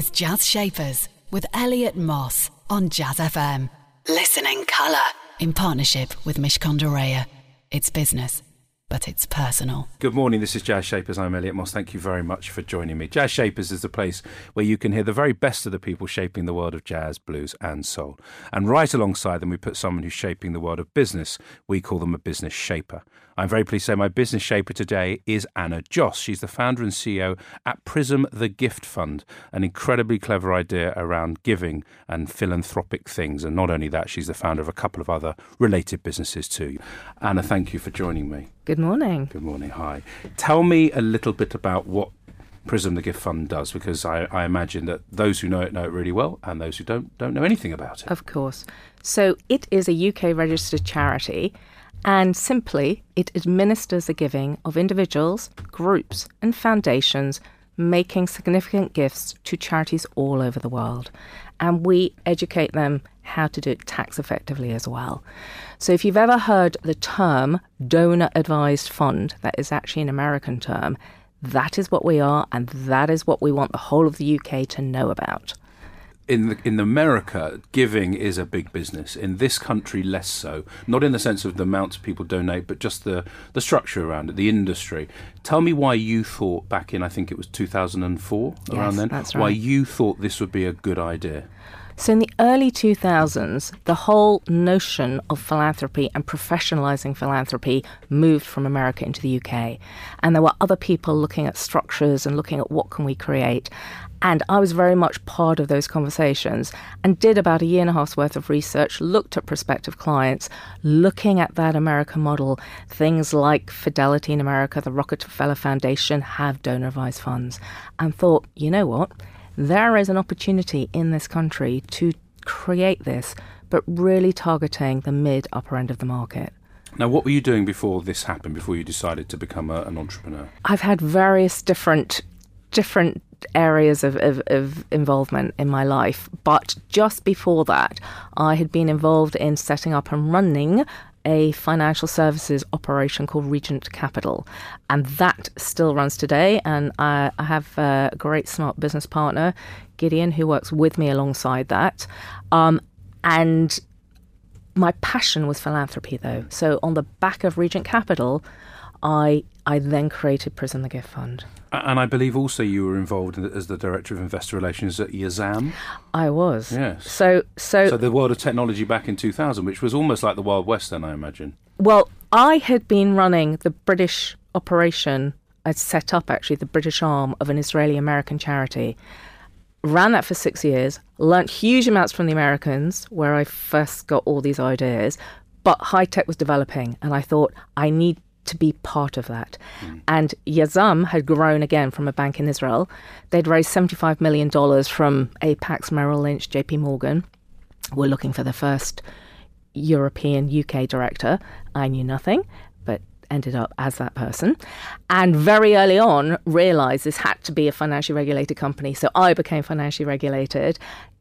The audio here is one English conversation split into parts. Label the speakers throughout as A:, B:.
A: is Jazz Shapers with Elliot Moss on Jazz FM. Listen in colour in partnership with Mishcon de Reya. It's business, but it's personal.
B: Good morning, this is Jazz Shapers. I'm Elliot Moss. Thank you very much for joining me. Jazz Shapers is the place where you can hear the very best of the people shaping the world of jazz, blues, and soul. And right alongside them, we put someone who's shaping the world of business. We call them a business shaper. I'm very pleased to say my business shaper today is Anna Joss. She's the founder and CEO at Prism the Gift Fund, an incredibly clever idea around giving and philanthropic things. And not only that, she's the founder of a couple of other related businesses too. Anna, thank you for joining me.
C: Good morning.
B: Good morning. Hi. Tell me a little bit about what Prism the Gift Fund does, because I, I, imagine that those who know it know it really well, and those who don't don't know anything about it.
C: Of course. So it is a UK registered charity, and simply it administers the giving of individuals, groups, and foundations making significant gifts to charities all over the world. And we educate them how to do it tax effectively as well. So if you've ever heard the term donor advised fund, that is actually an American term, that is what we are, and that is what we want the whole of the UK to know about
B: in the, in America, giving is a big business. In this country, less so. Not in the sense of the amounts people donate, but just the the structure around it, the industry. Tell me why you thought back in I think it was 2004
C: yes,
B: around then.
C: That's right.
B: Why you thought this would be a good idea.
C: So, in the early 2000s, the whole notion of philanthropy and professionalizing philanthropy moved from America into the UK. And there were other people looking at structures and looking at what can we create. And I was very much part of those conversations and did about a year and a half's worth of research, looked at prospective clients, looking at that American model. Things like Fidelity in America, the Rockefeller Foundation have donor advised funds, and thought, you know what? There is an opportunity in this country to create this, but really targeting the mid upper end of the market.
B: Now, what were you doing before this happened? Before you decided to become a, an entrepreneur?
C: I've had various different different areas of, of, of, involvement in my life. But just before that, I had been involved in setting up and running a financial services operation called Regent Capital. And that still runs today. And I, I have a great smart business partner, Gideon, who works with me alongside that. Um, and my passion was philanthropy, though. So on the back of Regent Capital, I I then created Prism the Gift Fund.
B: And I believe also you were involved as the director of investor relations at Yazam.
C: I was.
B: Yes.
C: So, so,
B: so the world of technology back in 2000, which was almost like the Wild West then, I imagine.
C: Well, I had been running the British operation. I'd set up actually the British arm of an Israeli American charity. Ran that for six years. Learned huge amounts from the Americans, where I first got all these ideas. But high tech was developing, and I thought I need to be part of that. Mm. And Yazam had grown again from a bank in Israel. They'd raised $75 million from Apax, Merrill Lynch, JP Morgan. We're looking for the first European UK director. I knew nothing, but ended up as that person. And very early on, realized this had to be a financially regulated company. So I became financially regulated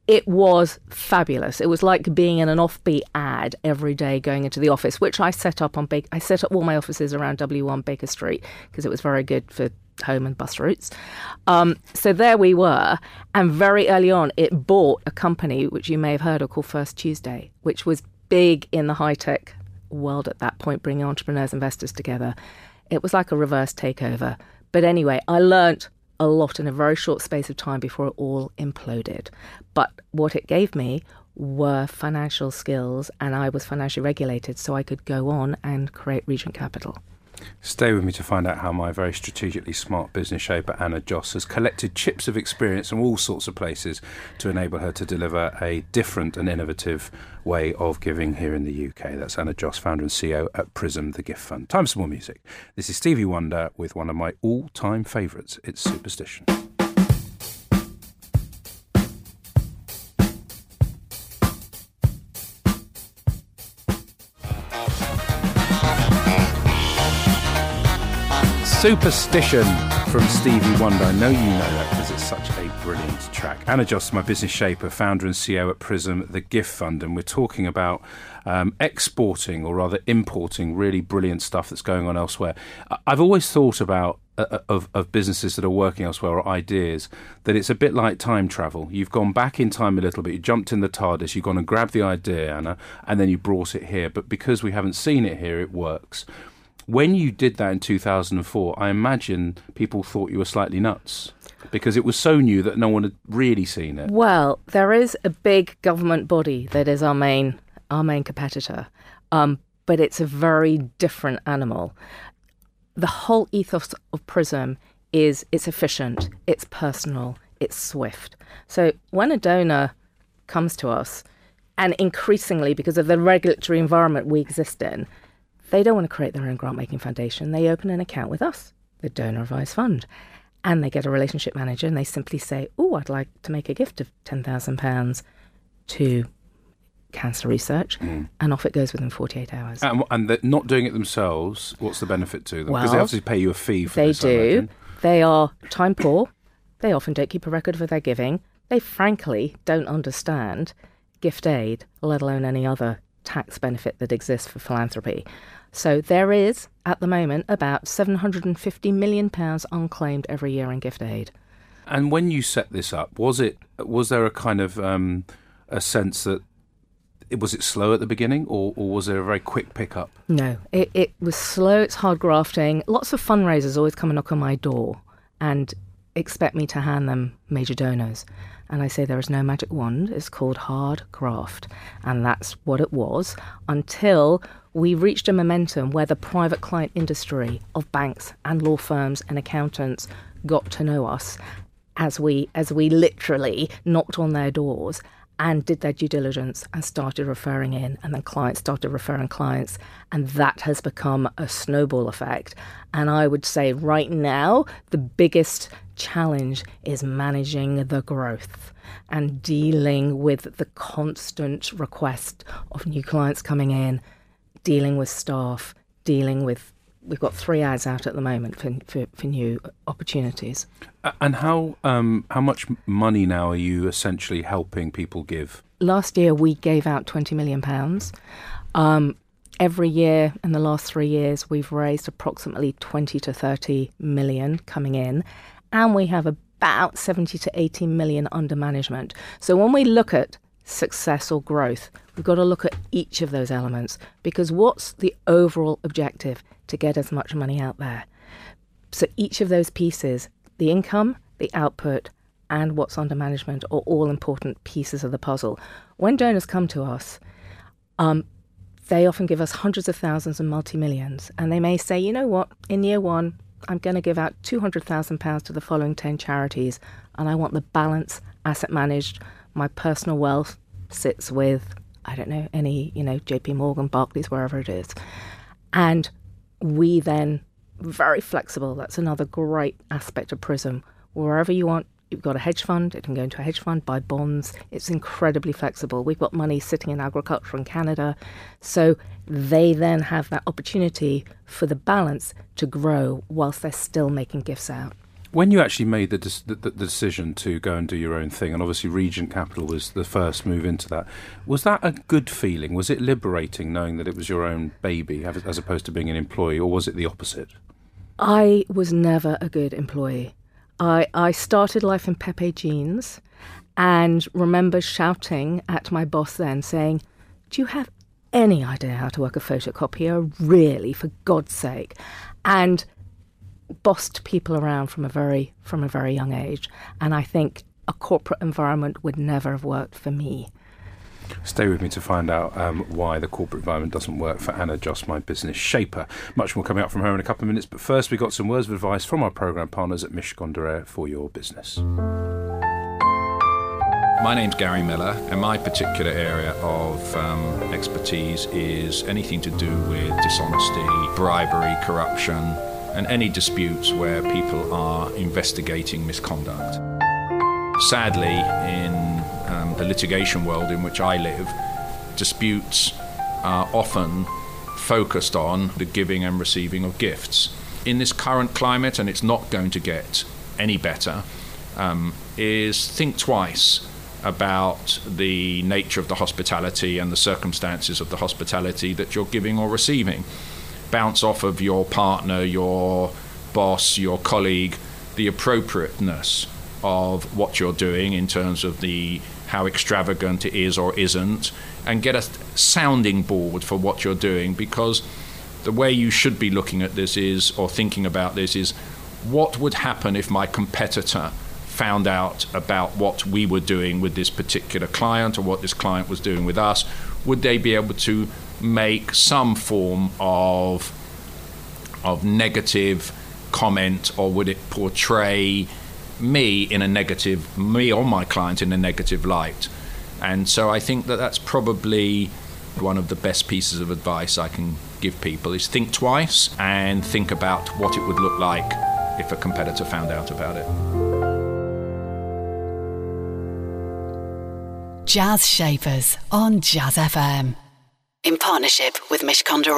C: it was fabulous. It was like being in an offbeat ad every day going into the office, which I set up on. I set up all my offices around W1 Baker Street because it was very good for home and bus routes. Um, so there we were, and very early on, it bought a company which you may have heard of called First Tuesday, which was big in the high tech world at that point, bringing entrepreneurs, and investors together. It was like a reverse takeover. But anyway, I learnt a lot in a very short space of time before it all imploded. But what it gave me were financial skills, and I was financially regulated, so I could go on and create Regent Capital.
B: Stay with me to find out how my very strategically smart business shaper Anna Joss has collected chips of experience from all sorts of places to enable her to deliver a different and innovative way of giving here in the UK. That's Anna Joss, founder and CEO at Prism the Gift Fund. Time for more music. This is Stevie Wonder with one of my all time favourites. It's Superstition. Superstition from Stevie Wonder. I know you know that because it's such a brilliant track. Anna Joss, my business shaper, founder and CEO at Prism, the Gift Fund, and we're talking about um, exporting or rather importing really brilliant stuff that's going on elsewhere. I've always thought about uh, of, of businesses that are working elsewhere or ideas that it's a bit like time travel. You've gone back in time a little bit, you jumped in the TARDIS, you've gone and grabbed the idea, Anna, and then you brought it here. But because we haven't seen it here, it works. When you did that in 2004, I imagine people thought you were slightly nuts because it was so new that no one had really seen it.
C: Well, there is a big government body that is our main our main competitor, um, but it's a very different animal. The whole ethos of Prism is it's efficient, it's personal, it's swift. So when a donor comes to us, and increasingly because of the regulatory environment we exist in, they don't want to create their own grant making foundation. They open an account with us, the Donor Advised Fund and they get a relationship manager and they simply say, Oh, I'd like to make a gift of £10,000 to cancer research, mm. and off it goes within 48 hours.
B: And, and, they're not doing it themselves. What's the benefit to them?
C: Because
B: well, they obviously pay you a fee for
C: they
B: this.
C: They do. They are time poor. They often don't keep a record of their giving. They frankly don't understand gift aid, let alone any other tax benefit that exists for philanthropy. So there is, at the moment, about £750 million unclaimed every year in gift aid.
B: And when you set this up, was it was there a kind of um, a sense that it was it slow at the beginning, or, or was there a very quick pickup?
C: No, it, it was slow. It's hard grafting. Lots of fundraisers always come and knock on my door and expect me to hand them major donors. And I say there is no magic wand. It's called hard graft. And that's what it was until we reached a momentum where the private client industry of banks and law firms and accountants got to know us as we as we literally knocked on their doors and did their due diligence and started referring in and then clients started referring clients and that has become a snowball effect and i would say right now the biggest challenge is managing the growth and dealing with the constant request of new clients coming in dealing with staff, dealing with we've got three ads out at the moment for for, for new opportunities.
B: And how um, how much money now are you essentially helping people give?
C: Last year we gave out twenty million pounds. Um, every year in the last three years we've raised approximately twenty to thirty million coming in, and we have about seventy to eighty million under management. So when we look at success or growth, We've got to look at each of those elements because what's the overall objective to get as much money out there? So each of those pieces, the income, the output, and what's under management are all important pieces of the puzzle. When donors come to us, um, they often give us hundreds of thousands and multi millions, and they may say, you know what, in year one, I'm going to give out £200,000 to the following 10 charities, and I want the balance asset managed. My personal wealth sits with I don't know, any, you know, JP Morgan, Barclays, wherever it is. And we then, very flexible, that's another great aspect of Prism. Wherever you want, you've got a hedge fund, it can go into a hedge fund, buy bonds. It's incredibly flexible. We've got money sitting in agriculture in Canada. So they then have that opportunity for the balance to grow whilst they're still making gifts out.
B: When you actually made the, the, the, decision to go and do your own thing, and obviously Regent Capital was the first move into that, was that a good feeling? Was it liberating knowing that it was your own baby as opposed to being an employee, or was it the opposite?
C: I was never a good employee. I, I started life in Pepe jeans and remember shouting at my boss then saying, Do you have any idea how to work a photocopier? Really, for God's sake. And bossed people around from a very from a very young age, and I think a corporate environment would never have worked for me.
B: Stay with me to find out um, why the corporate environment doesn't work for Anna Joss, my business shaper. Much more coming up from her in a couple of minutes, but first we've got some words of advice from our programme partners at Reya for your business.
D: My name's Gary Miller, and my particular area of um, expertise is anything to do with dishonesty, bribery, corruption, and any disputes where people are investigating misconduct. Sadly, in um, the litigation world in which I live, disputes are often focused on the giving and receiving of gifts. In this current climate, and it's not going to get any better, um, is think twice about the nature of the hospitality and the circumstances of the hospitality that you're giving or receiving bounce off of your partner, your boss, your colleague, the appropriateness of what you're doing in terms of the how extravagant it is or isn't, and get a sounding board for what you're doing because the way you should be looking at this is, or thinking about this is, what would happen if my competitor found out about what we were doing with this particular client or what this client was doing with us? Would they be able to make some form of of negative comment or would it portray me in a negative me or my client in a negative light. And so i think that that's probably one of the best pieces of advice i can give people is think twice and think about what it would look like if a competitor found out about it.
A: Jazz shapers on jazz fm in partnership with mishcon de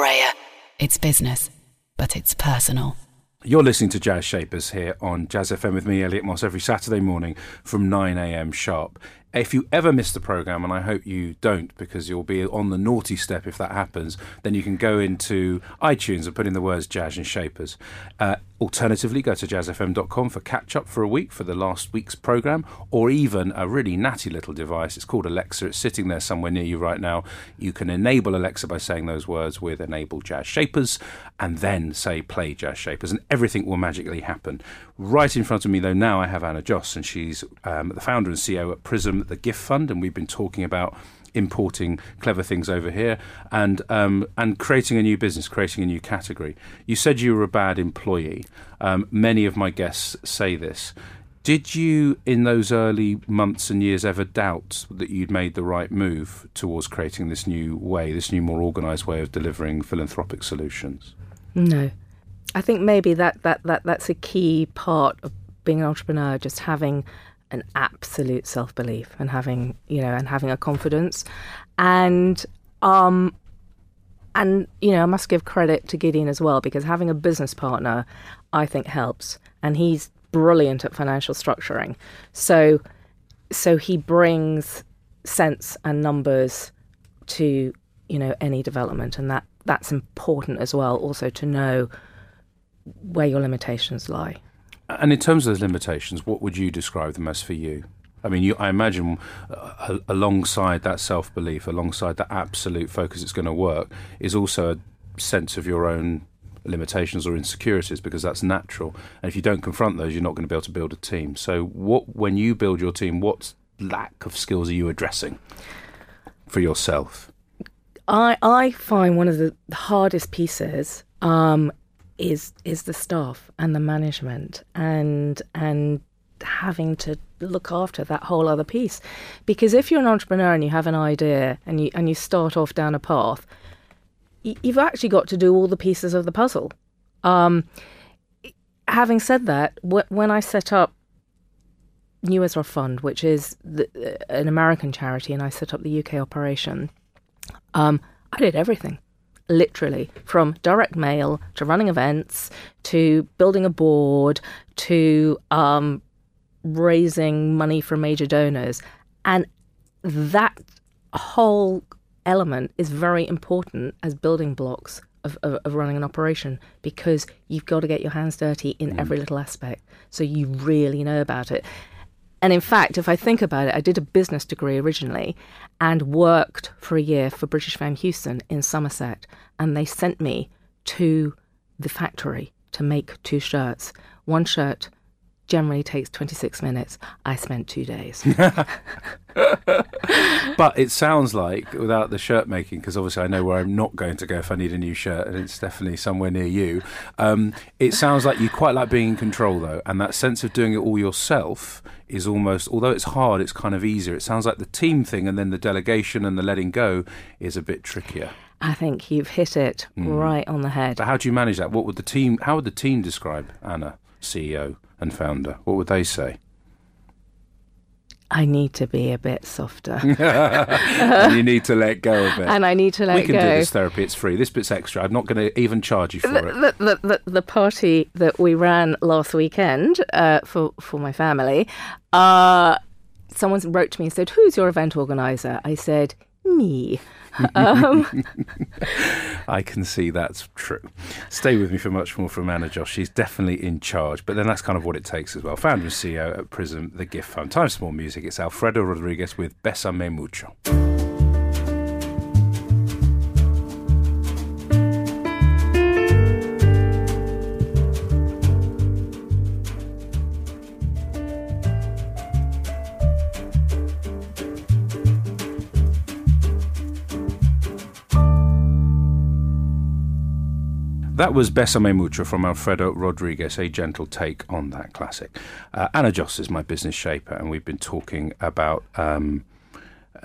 A: it's business but it's personal
B: you're listening to Jazz Shapers here on Jazz FM with me, Elliot Moss, every Saturday morning from 9am sharp. If you ever miss the programme, and I hope you don't because you'll be on the naughty step if that happens, then you can go into iTunes and put in the words Jazz and Shapers. Uh, Alternatively, go to jazzfm.com for catch up for a week for the last week's programme, or even a really natty little device. It's called Alexa. It's sitting there somewhere near you right now. You can enable Alexa by saying those words with Enable Jazz Shapers and then say Play Jazz Shapers, and everything will magically happen. Right in front of me, though, now I have Anna Joss, and she's um, the founder and CEO at Prism, the Gift Fund, and we've been talking about importing clever things over here and um, and creating a new business, creating a new category. You said you were a bad employee. Um, many of my guests say this. Did you, in those early months and years, ever doubt that you'd made the right move towards creating this new way, this new, more organised way of delivering philanthropic solutions?
C: No, I think maybe that that that that's a key part of being an entrepreneur. Just having an absolute self belief and having you know and having a confidence, and um, and you know I must give credit to Gideon as well because having a business partner, I think helps, and he's brilliant at financial structuring. So, so he brings sense and numbers to you know any development, and that that's important as well. Also to know where your limitations lie.
B: And in terms of those limitations, what would you describe them as for you? I mean, you, I imagine uh, alongside that self belief, alongside that absolute focus it's going to work, is also a sense of your own limitations or insecurities because that's natural. And if you don't confront those, you're not going to be able to build a team. So, what when you build your team, what lack of skills are you addressing for yourself?
C: I I find one of the hardest pieces um, is is the staff and the management and and having to look after that whole other piece. Because if you're an entrepreneur and you have an idea and you and you start off down a path you've actually got to do all the pieces of the puzzle. Um, having said that when i set up New Israel Fund which is the, an american charity and i set up the uk operation um, i did everything literally from direct mail to running events to building a board to um, raising money from major donors. And that whole element is very important as building blocks of, of, of, running an operation because you've got to get your hands dirty in mm. every little aspect so you really know about it. And in fact, if I think about it, I did a business degree originally and worked for a year for British Van Heusen in Somerset. And they sent me to the factory to make two shirts. One shirt generally takes 26 minutes. I spent two days.
B: but it sounds like, without the shirt making, because obviously I know where I'm not going to go if I need a new shirt, and it's definitely somewhere near you. Um, it sounds like you quite like being in control, though, and that sense of doing it all yourself is almost, although it's hard, it's kind of easier. It sounds like the team thing and then the delegation and the letting go is a bit trickier.
C: I think you've hit it mm. right on the head.
B: But how do you manage that? What would the team? How would the team describe Anna, CEO? And founder, what would they say?
C: I need to be a bit softer.
B: and you need to let go of it.
C: And I need to let go.
B: We can go. do this therapy. It's free. This bit's extra. I'm not going to even charge you for
C: the,
B: it.
C: The, the, the, party that we ran last weekend uh, for, for my family, uh, someone wrote to me and said, Who's your event organizer? I said, me. Um,
B: I can see that's true. Stay with me for much more from Anna Joss. She's definitely in charge, but then that's kind of what it takes as well. Founder and CEO at Prism, The Gift Fund. Time for more music. It's Alfredo Rodriguez with Besame Mucho. That was Besame Mucho from Alfredo Rodriguez, a gentle take on that classic. Uh, Anna Joss is my business shaper, and we've been talking about um,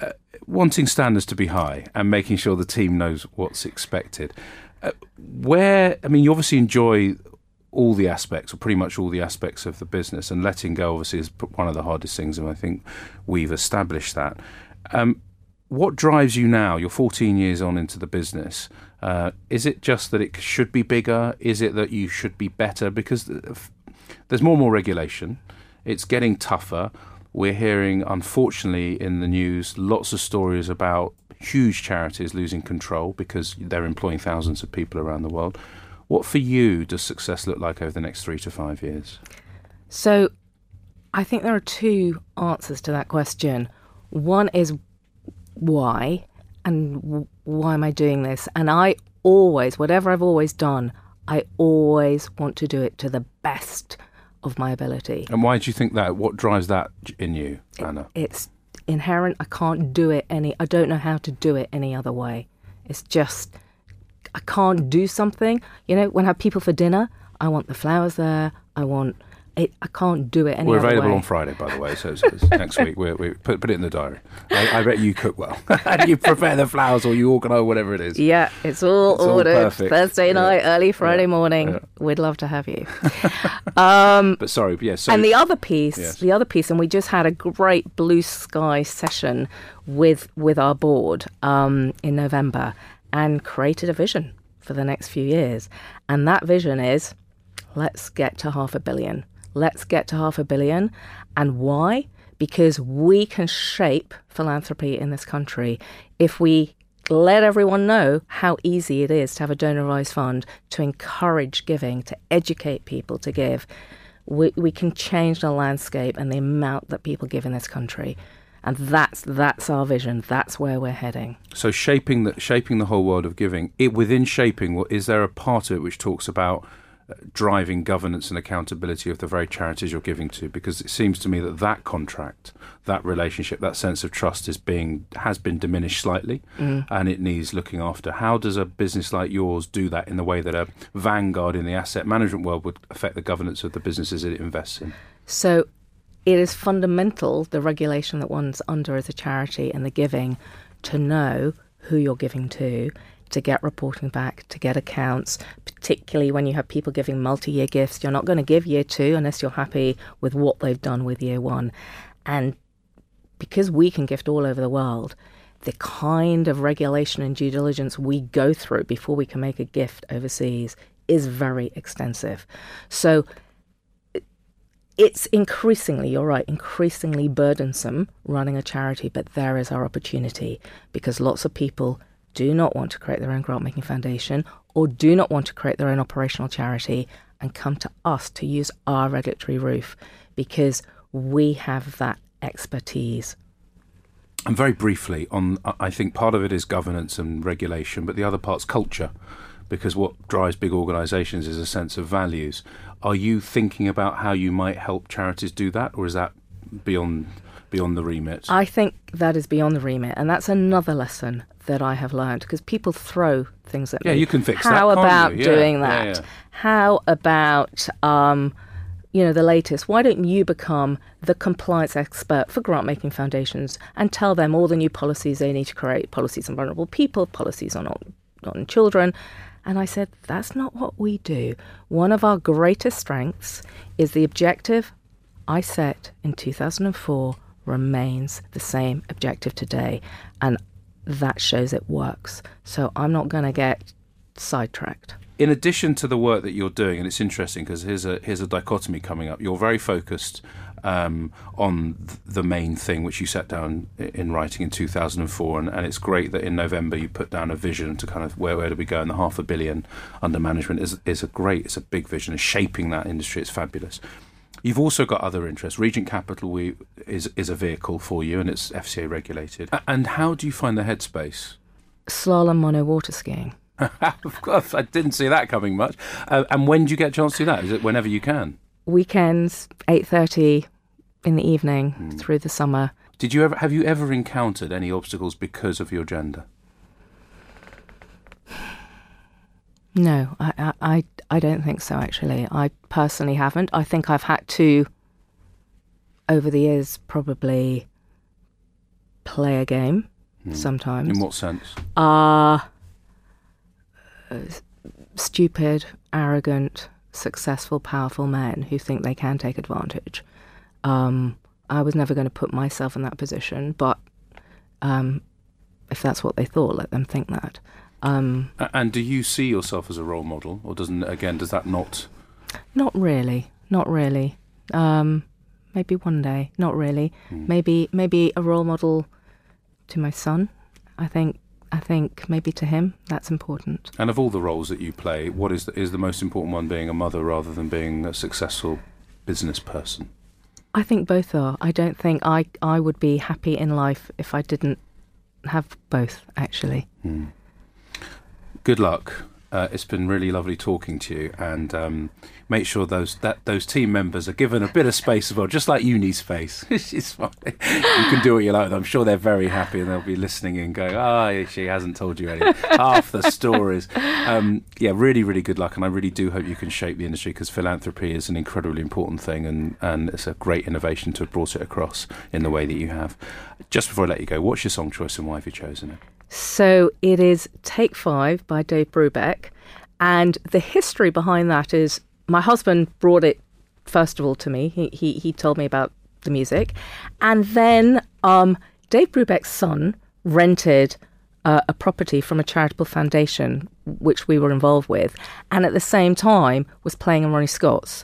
B: uh, wanting standards to be high and making sure the team knows what's expected. Uh, where, I mean, you obviously enjoy all the aspects, or pretty much all the aspects of the business, and letting go obviously is one of the hardest things, and I think we've established that. Um, what drives you now? You're 14 years on into the business. Uh, is it just that it should be bigger? Is it that you should be better? Because there's more and more regulation. It's getting tougher. We're hearing, unfortunately, in the news, lots of stories about huge charities losing control because they're employing thousands of people around the world. What for you does success look like over the next three to five years?
C: So, I think there are two answers to that question. One is why, and why am I doing this? And I always, whatever I've always done, I always want to do it to the best of my ability.
B: And why do you think that? What drives that in you, Anna?
C: It, it's inherent. I can't do it any. I don't know how to do it any other way. It's just I can't do something. You know, when I have people for dinner, I want the flowers there. I want it, I can't do it any
B: We're available
C: way.
B: on Friday, by the way, so, so next week. we we put, put it in the diary. I, I bet you cook well. and you prepare the flowers or you organise whatever it is.
C: Yeah, it's all it's ordered. All Thursday night, yeah. early Friday yeah. morning. Yeah. We'd love to have you.
B: um, but sorry, yes.
C: So, and the other piece, yes. the other piece, and we just had a great blue sky session with with our board um, in November and created a vision for the next few years. And that vision is let's get to half a billion Let's get to half a billion. And why? Because we can shape philanthropy in this country if we let everyone know how easy it is to have a donor advised fund, to encourage giving, to educate people to give. We, we can change the landscape and the amount that people give in this country. And that's that's our vision. That's where we're heading.
B: So shaping the shaping the whole world of giving. It within shaping, is there a part of it which talks about driving governance and accountability of the very charities you're giving to because it seems to me that that contract that relationship that sense of trust is being has been diminished slightly mm. and it needs looking after how does a business like yours do that in the way that a vanguard in the asset management world would affect the governance of the businesses it invests in
C: so it is fundamental the regulation that one's under as a charity and the giving to know who you're giving to to get reporting back, to get accounts, particularly when you have people giving multi year gifts. You're not going to give year two unless you're happy with what they've done with year one. And because we can gift all over the world, the kind of regulation and due diligence we go through before we can make a gift overseas is very extensive. So it's increasingly, you're right, increasingly burdensome running a charity, but there is our opportunity because lots of people do not want to create their own grant making foundation or do not want to create their own operational charity and come to us to use our regulatory roof because we have that expertise.
B: And very briefly, on I think part of it is governance and regulation, but the other part's culture, because what drives big organisations is a sense of values. Are you thinking about how you might help charities do that, or is that beyond beyond the remit?
C: I think that is beyond the remit, and that's another lesson that I have learned because people throw things at
B: yeah,
C: me.
B: Yeah, you can fix
C: How
B: that.
C: How about
B: yeah,
C: doing that? Yeah, How about um, you know the latest? Why don't you become the compliance expert for grant making foundations and tell them all the new policies they need to create? Policies on vulnerable people, policies on on children. And I said, that's not what we do. One of our greatest strengths is the objective I set in 2004 remains the same objective today. And that shows it works. So I'm not going to get sidetracked.
B: In addition to the work that you're doing, and it's interesting because here's a here's a dichotomy coming up. You're very focused um, on th- the main thing which you set down in writing in 2004. And, and, it's great that in November you put down a vision to kind of where, where do we go, and the half a billion under management is, is a great, it's a big vision, it's shaping that industry, it's fabulous. You've also got other interests. Regent Capital we, is is a vehicle for you, and it's FCA regulated. And how do you find the headspace?
C: Slalom mono water skiing.
B: of course, I didn't see that coming much. Uh, and when do you get a chance to do that? Is it whenever you can?
C: Weekends, eight thirty in the evening mm. through the summer.
B: Did you ever have you ever encountered any obstacles because of your gender?
C: No, I, I, I don't think so. Actually, I personally haven't. I think I've had to, over the years, probably play a game mm. sometimes.
B: In what sense?
C: Uh stupid, arrogant, successful, powerful men who think they can take advantage. Um, I was never going to put myself in that position, but um, if that's what they thought, let them think that. Um,
B: and do you see yourself as a role model, or doesn't again does that not?
C: Not really, not really. Um, maybe one day, not really. Mm. Maybe maybe a role model to my son. I think I think maybe to him that's important.
B: And of all the roles that you play, what is the, is the most important one being a mother rather than being a successful business person?
C: I think both are. I don't think I I would be happy in life if I didn't have both actually. Mm.
B: Good luck uh, it's been really lovely talking to you, and um, make sure those that those team members are given a bit of space as well, just like you need space. it's fine. You can do what you like. I'm sure they're very happy, and they'll be listening and going, "Ah, oh, she hasn't told you any half the stories." Um, yeah, really, really good luck, and I really do hope you can shape the industry because philanthropy is an incredibly important thing, and and it's a great innovation to have brought it across in the way that you have. Just before I let you go, what's your song choice and why have you chosen it?
C: So it is Take Five by Dave Brubeck. And the history behind that is my husband brought it first of all to me. He he, he told me about the music. And then um, Dave Brubeck's son rented uh, a property from a charitable foundation which we were involved with, and at the same time was playing in Ronnie Scott's.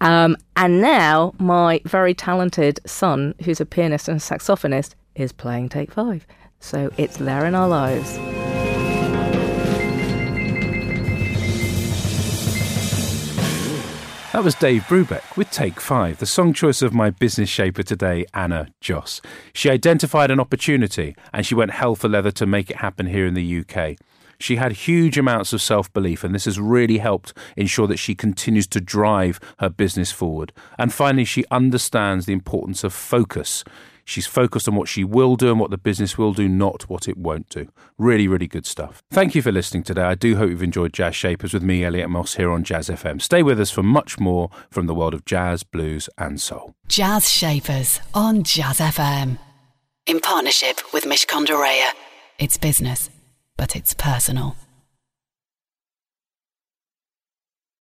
C: Um, and now my very talented son, who's a pianist and a saxophonist, is playing Take Five. So it's there in our lives.
B: That was Dave Brubeck with Take Five, the song choice of my business shaper today, Anna Joss. She identified an opportunity and she went hell for leather to make it happen here in the UK. She had huge amounts of self belief, and this has really helped ensure that she continues to drive her business forward. And finally, she understands the importance of focus. She's focused on what she will do and what the business will do, not what it won't do. Really, really good stuff. Thank you for listening today. I do hope you've enjoyed Jazz Shapers with me, Elliot Moss, here on Jazz FM. Stay with us for much more from the world of jazz, blues, and soul.
A: Jazz Shapers on Jazz FM. In partnership with Mishcon de Reya. It's business, but it's personal.